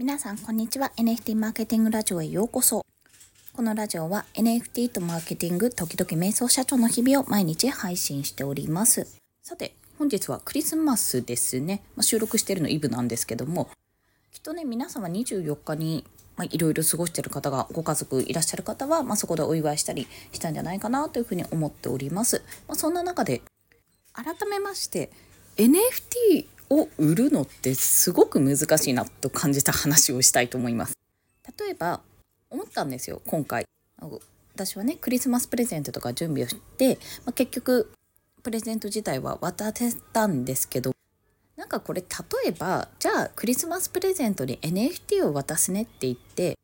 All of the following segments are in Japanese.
皆さんこんにちは。NFT マーケティングラジオへようこそ。このラジオは NFT とマーケティング時々瞑想社長の日々を毎日配信しております。さて本日はクリスマスですね、まあ、収録してるのイブなんですけども。きっとね皆さんは24日にまいろいろ過ごしてる方がご家族いらっしゃる方は、まあ、そこでお祝いしたりしたんじゃないかなというふうに思っております、まあ、そんな中で改めまして NFT を売るのってすごく難しいなと感じた話をしたいと思います。例えば思ったんですよ今回。私はねクリスマスプレゼントとか準備をして、まあ、結局プレゼント自体は渡せたんですけどなんかこれ例えばじゃあクリスマスプレゼントに NFT を渡すねって言って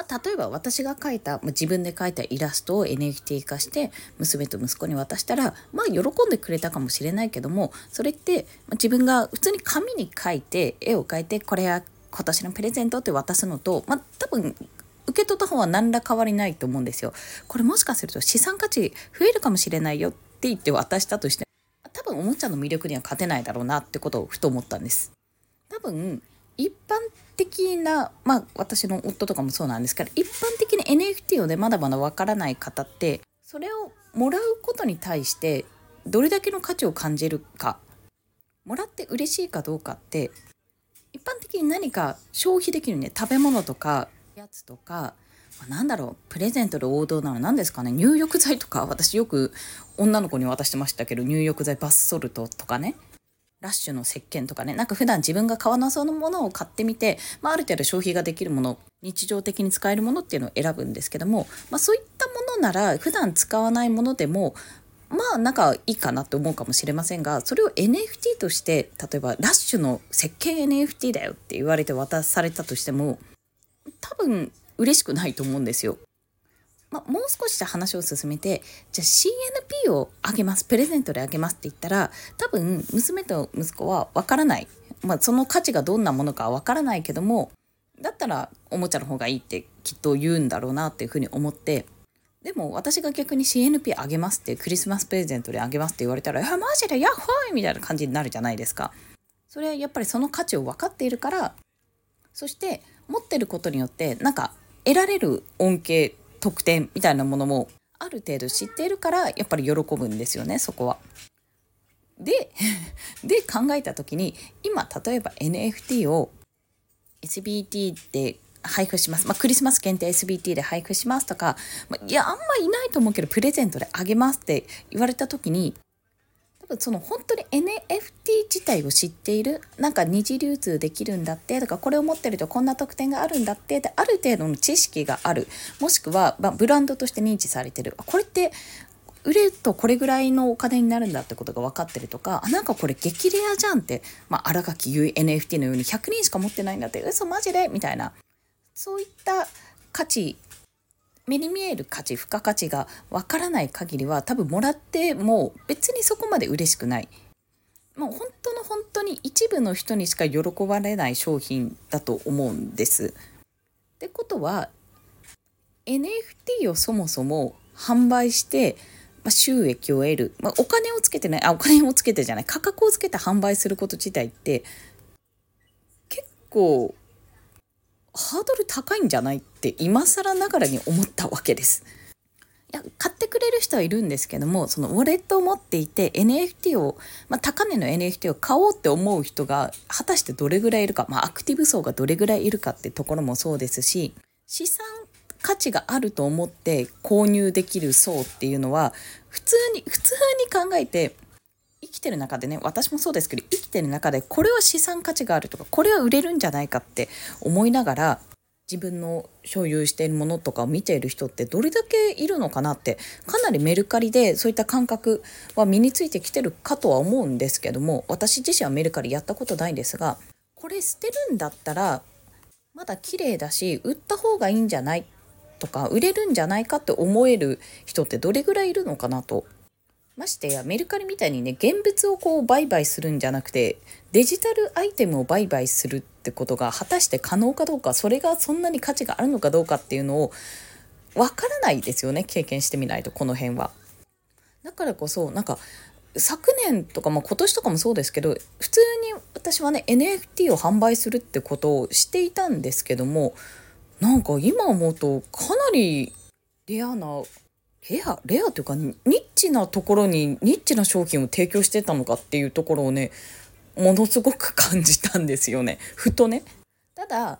まあ、例えば私が描いた、まあ、自分で描いたイラストを NFT 化して娘と息子に渡したらまあ喜んでくれたかもしれないけどもそれって、まあ、自分が普通に紙に描いて絵を描いてこれは今年のプレゼントって渡すのと、まあ、多分受け取った方は何ら変わりないと思うんですよ。これもしかすると資産価値増えるかもしれないよって言って渡したとして多分おもちゃの魅力には勝てないだろうなってことをふと思ったんです。多分一般的なまあ私の夫とかもそうなんですけど一般的に NFT をねまだまだわからない方ってそれをもらうことに対してどれだけの価値を感じるかもらって嬉しいかどうかって一般的に何か消費できるね食べ物とかやつとかなんだろうプレゼントで王道なの何ですかね入浴剤とか私よく女の子に渡してましたけど入浴剤バスソルトとかね。ラッシュの石鹸とかねなんか普段自分が買わなそうなものを買ってみて、まあ、ある程度消費ができるもの日常的に使えるものっていうのを選ぶんですけども、まあ、そういったものなら普段使わないものでもまあなんかいいかなと思うかもしれませんがそれを NFT として例えばラッシュの石鹸 NFT だよって言われて渡されたとしても多分嬉しくないと思うんですよ。ま、もう少し話を進めてじゃあ CNP をあげますプレゼントであげますって言ったら多分娘と息子はわからない、まあ、その価値がどんなものかわからないけどもだったらおもちゃの方がいいってきっと言うんだろうなっていうふうに思ってでも私が逆に CNP あげますってクリスマスプレゼントであげますって言われたら「やマジで？ヤッホーイ!」みたいな感じになるじゃないですか。それはやっぱりその価値を分かっているからそして持ってることによってなんか得られる恩恵特典みたいなものもある程度知っているからやっぱり喜ぶんですよねそこは。で で考えた時に今例えば NFT を SBT で配布します、まあ、クリスマス限定 SBT で配布しますとか、まあ、いやあんまいないと思うけどプレゼントであげますって言われた時にその本当に NFT 自体を知っているなんか二次流通できるんだってとかこれを持ってるとこんな特典があるんだってである程度の知識がある。もしくは、ま、ブランドとして認知されてる。これって売れるとこれぐらいのお金になるんだってことが分かってるとかあなんかこれ激レアじゃんって、まあ、新垣結衣 NFT のように100人しか持ってないんだって。嘘マジで？みたいな。そういった価値目に見える価値付加価値がわからない限りは多分もらっても別にそこまで嬉しくない。もう本当の本当に一部の人にしか喜ばれない商品だと思うんです。ってことは NFT をそもそも販売して、まあ、収益を得る、まあ、お金をつけてないあお金をつけてじゃない価格をつけて販売すること自体って結構ハードル高いんじゃないって今更ながらに思ったわけです。いや買ってくれる人はいるんですけどもそのウォレットを持っていて NFT を、まあ、高値の NFT を買おうって思う人が果たしてどれぐらいいるか、まあ、アクティブ層がどれぐらいいるかってところもそうですし資産価値があると思って購入できる層っていうのは普通に普通に考えて生きてる中でね私もそうですけど生きてる中でこれは資産価値があるとかこれは売れるんじゃないかって思いながら自分の所有しているものとかを見ている人ってどれだけいるのかなってかなりメルカリでそういった感覚は身についてきてるかとは思うんですけども私自身はメルカリやったことないですがこれ捨てるんだったらまだ綺麗だし売った方がいいんじゃないとか売れるんじゃないかって思える人ってどれぐらいいるのかなとましてやメルカリみたいにね現物をこう売買するんじゃなくてデジタルアイテムを売買するってことが果たして可能かどうかそれがそんなに価値があるのかどうかっていうのをわからないですよね経験してみないとこの辺は。だからこそなんか昨年とか、まあ、今年とかもそうですけど普通に私はね NFT を販売するってことをしていたんですけどもなんか今思うとかなりレアなレアレアというかニッチなところにニッチな商品を提供してたのかっていうところをねものすごく感じたんですよねふとね。ただ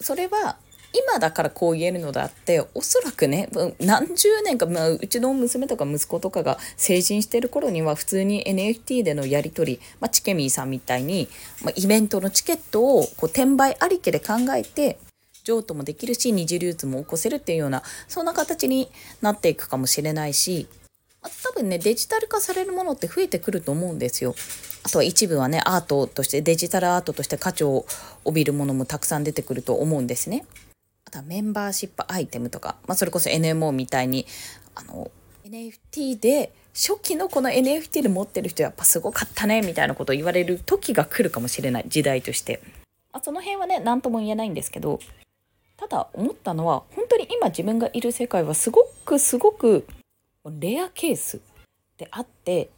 それは今だからこう言えるのであっておそらくね何十年か、まあ、うちの娘とか息子とかが成人してる頃には普通に NFT でのやり取り、まあ、チケミーさんみたいに、まあ、イベントのチケットをこう転売ありきで考えて譲渡もできるし二次流通も起こせるっていうようなそんな形になっていくかもしれないし多分ねデジタル化されるものって増えてくると思うんですよ。あとは一部はねアートとしてデジタルアートとして価値を帯びるものもたくさん出てくると思うんですね。あとはメンバーシップアイテムとか、まあ、それこそ NMO みたいにあの NFT で初期のこの NFT で持ってる人やっぱすごかったねみたいなことを言われる時が来るかもしれない時代として。その辺はね何とも言えないんですけどただ思ったのは本当に今自分がいる世界はすごくすごくレアケースであって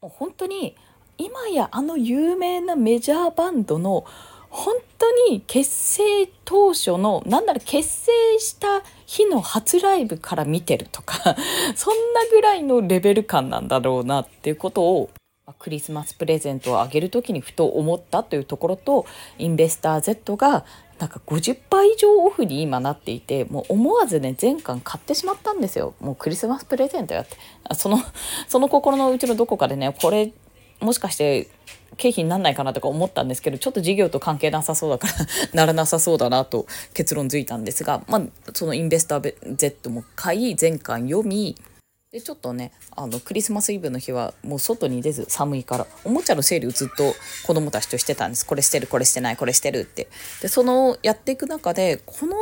もう本当に今やあの有名なメジャーバンドの本当に結成当初のなんなら結成した日の初ライブから見てるとか そんなぐらいのレベル感なんだろうなっていうことをクリスマスプレゼントをあげる時にふと思ったというところとインベスター Z がなんか50%以上オフに今なっていてもう思わずね全巻買ってしまったんですよ。もうクリスマスプレゼントやって。その その心のうちのどこかでねこれもしかして経費になんないかなとか思ったんですけどちょっと事業と関係なさそうだから ならなさそうだなと結論づいたんですが、まあ、そのインベスター Z も買い全巻読みでちょっとねあのクリスマスイブの日はもう外に出ず寒いからおもちゃの整理をずっと子供たちとしてたんです。これしてるこれしてないこれしてるって。でそのやっていく中でこの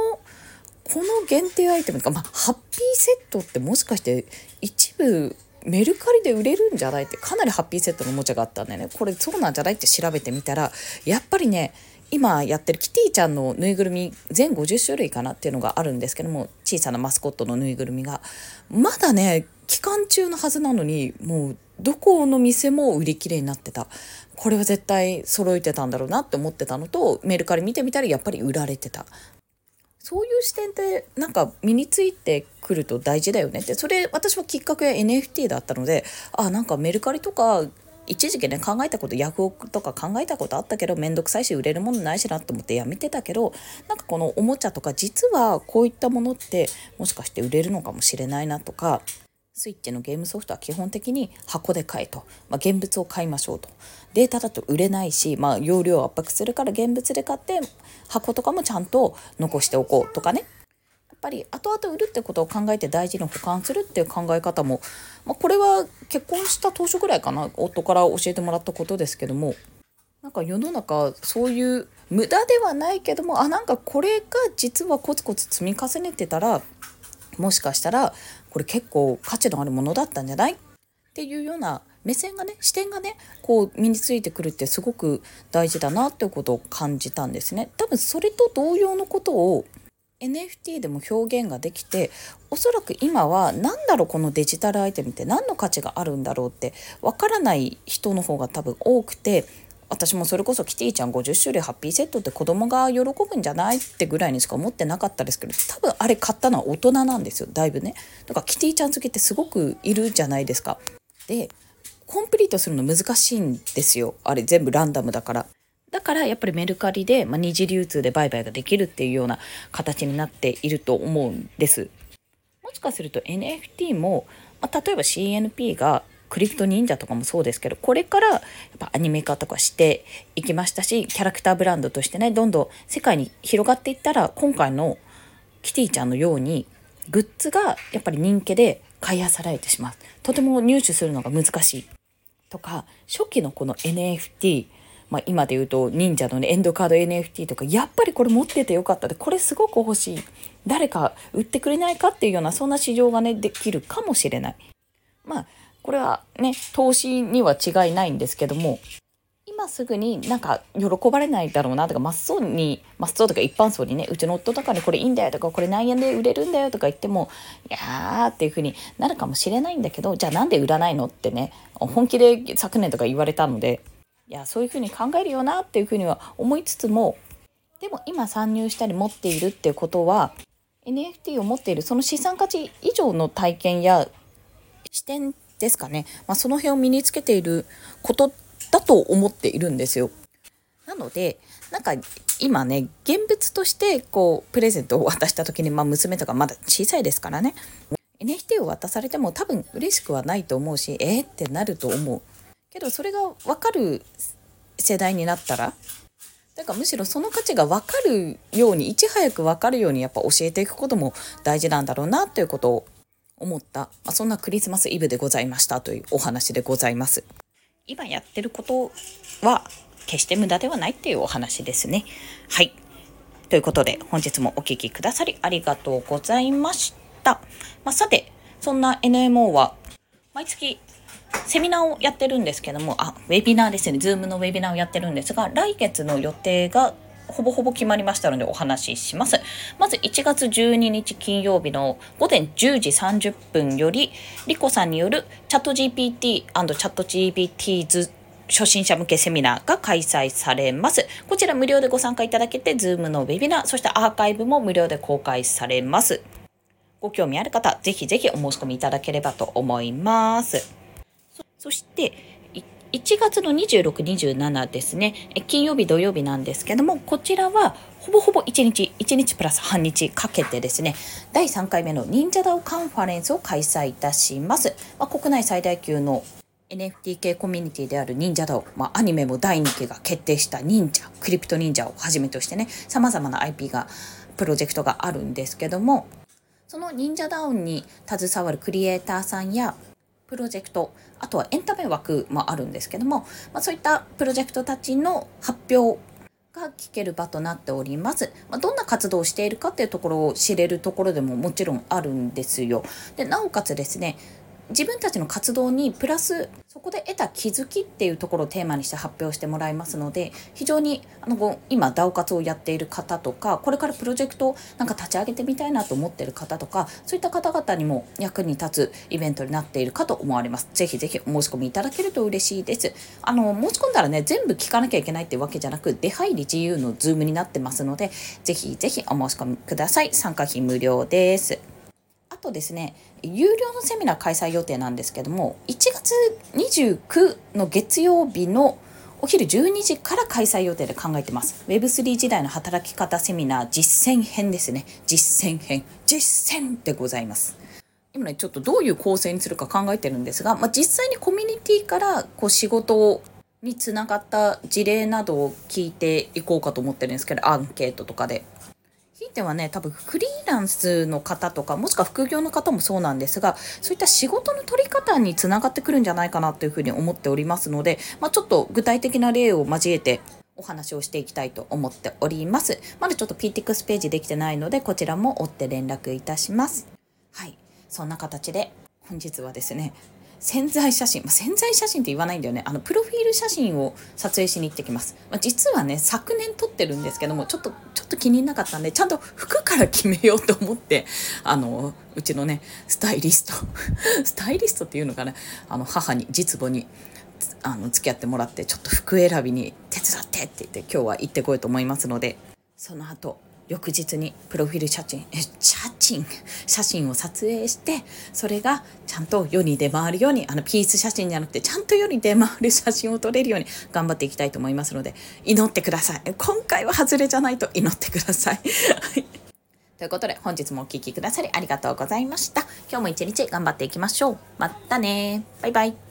この限定アイテムか、まあ、ハッピーセットってもしかして一部メルカリで売れるんじゃないってかなりハッピーセットのおもちゃがあったんでね。これそうなんじゃないって調べてみたらやっぱりね今やってるキティちゃんのぬいぐるみ全50種類かなっていうのがあるんですけども小さなマスコットのぬいぐるみが。まだね期間中のはずなのにもうどこの店も売り切れになってた。これは絶対揃えてたんだろうなって思ってたのとメルカリ見てみたらやっぱり売られてた。そういう視点ってなんか身についてくると大事だよねって。それ私はきっかけは NFT だったのであなんかメルカリとか一時期ね考えたことヤフオクとか考えたことあったけど面倒くさいし売れるものないしなと思ってやめてたけどなんかこのおもちゃとか実はこういったものってもしかして売れるのかもしれないなとかスイッチのゲームソフトは基本的に箱で買えと、まあ、現物を買いましょうと。データだと売れないし、まあ、容量を圧迫するから現物で買って箱とかもちゃんと残しておこうとかね。やっぱり後々売るってことを考えて大事に保管するっていう考え方も、まあ、これは結婚した当初ぐらいかな。夫から教えてもらったことですけども。なんか世の中そういう無駄ではないけどもあなんかこれが実はコツコツ積み重ねてたらもしかしたらこれ結構価値のあるものだったんじゃない？っていうような目線がね視点がねこう身についてくるってすごく大事だなっていうことを感じたんですね。多分それと同様のことを NFT でも表現ができておそらく今は何だろうこのデジタルアイテムって何の価値があるんだろうってわからない人の方が多分多くて私もそれこそキティちゃん50種類ハッピーセットって子供が喜ぶんじゃないってぐらいにしか思ってなかったですけど多分あれ買ったのは大人なんですよだいぶね。だからキティちゃん好きってすごくいるじゃないですか。でコンプリートするの難しいんですよ。あれ全部ランダムだから。だからやっぱりメルカリで、まあ、二次流通で売買ができるっていうような形になっていると思うんです。もしかすると NFT も、まあ、例えば CNP がクリプト忍者とかもそうですけどこれからやっぱアニメ化とかしていきましたしキャラクターブランドとしてねどんどん世界に広がっていったら今回のキティちゃんのようにグッズがやっぱり人気で買い漁られてしまうとても入手するのが難しいとか初期のこの NFT まあ、今で言うと忍者のねエンドカード NFT とかやっぱりこれ持っててよかったでこれすごく欲しい誰か売ってくれないかっていうようなそんな市場がねできるかもしれない。まあこれはね投資には違いないんですけども今すぐになんか喜ばれないだろうなとか真っそうに真っそうとか一般層にねうちの夫とかにこれいいんだよとかこれ何円で売れるんだよとか言ってもいやーっていう風になるかもしれないんだけどじゃあなんで売らないのってね本気で昨年とか言われたのでいやそういう風に考えるよなっていう風には思いつつもでも今参入したり持っているっていうことは NFT を持っているその資産価値以上の体験や視点ですかね、まあ、その辺を身につけていることだと思っているんですよ。なのでなんか今ね現物としてこうプレゼントを渡した時に、まあ、娘とかまだ小さいですからね。NFT を渡されても多分嬉しくはないと思うしえー、ってなると思う。けどそれが分かる世代になったらだからむしろその価値が分かるようにいち早く分かるようにやっぱ教えていくことも大事なんだろうなということを思った、まあ、そんなクリスマスイブでございましたというお話でございます。今やってることは決して無駄ではないっていうお話ですね。はい。ということで本日もお聴きくださりありがとうございました。まあ、さて、そんな NMO は毎月セミナーをやってるんですけども、あ、ウェビナーですね。 Zoom のウェビナーをやってるんですが、来月の予定がほぼほぼ決まりましたのでお話しします。まず1月12日金曜日の午前10時30分より、リコさんによるチャット GPT& チャット GPTs 初心者向けセミナーが開催されます。こちら無料でご参加いただけて、Zoom のウェビナー、そしてアーカイブも無料で公開されます。ご興味ある方、ぜひぜひお申し込みいただければと思います。そして1月の26、27ですね、金曜日、土曜日なんですけども、こちらはほぼほぼ1日、1日プラス半日かけてですね、第3回目の忍者ダオカンファレンスを開催いたします。まあ、国内最大級の NFT 系コミュニティである忍者ダオ、まあ、アニメも第2期が決定した忍者、クリプト忍者をはじめとしてね、様々な IP が、プロジェクトがあるんですけども、その忍者ダウンに携わるクリエイターさんやプロジェクトあとはエンタメ枠もあるんですけども、まあ、そういったプロジェクトたちの発表が聞ける場となっております。まあ、どんな活動をしているかっていうところを知れるところでももちろんあるんですよ。でなおかつですね自分たちの活動にプラスそこで得た気づきっていうところをテーマにして発表してもらいますので非常にあの今 DAO 活をやっている方とかこれからプロジェクトをなんか立ち上げてみたいなと思っている方とかそういった方々にも役に立つイベントになっているかと思われます。ぜひぜひお申し込みいただけると嬉しいです。あの申し込んだらね全部聞かなきゃいけないってわけじゃなく出入り自由の Zoom になってますのでぜひぜひお申し込みください。参加費無料です。とですね有料のセミナー開催予定なんですけども1月29の月曜日のお昼12時から開催予定で考えてます。Web3 時代の働き方セミナー実践編ですね。実践編。実践でございます。今ねちょっとどういう構成にするか考えてるんですが、まあ、実際にコミュニティからこう仕事につながった事例などを聞いていこうかと思ってるんですけどアンケートとかで。ひいてはね多分フリーランスの方とかもしくは副業の方もそうなんですがそういった仕事の取り方につながってくるんじゃないかなというふうに思っておりますので、まあ、ちょっと具体的な例を交えてお話をしていきたいと思っております。まだちょっと PTX ページできてないのでこちらも追って連絡いたします。はい、そんな形で本日はですね潜在写真、まあ、潜在写真って言わないんだよね。あのプロフィール写真を撮影しに行ってきます、まあ、実はね昨年撮ってるんですけどもちょっとちょっと気になかったんでちゃんと服から決めようと思ってあのうちのねスタイリスト スタイリストっていうのかな。あの母に実母にあの付き合ってもらってちょっと服選びに手伝ってって言って今日は行ってこようと思いますのでその後翌日にプロフィール写真写真？写真を撮影してそれがちゃんと世に出回るようにあのピース写真じゃなくてちゃんと世に出回る写真を撮れるように頑張っていきたいと思いますので祈ってください。今回は外れじゃないと祈ってください。ということで本日もお聴きくださりありがとうございました。今日も一日頑張っていきましょう。またね。バイバイ。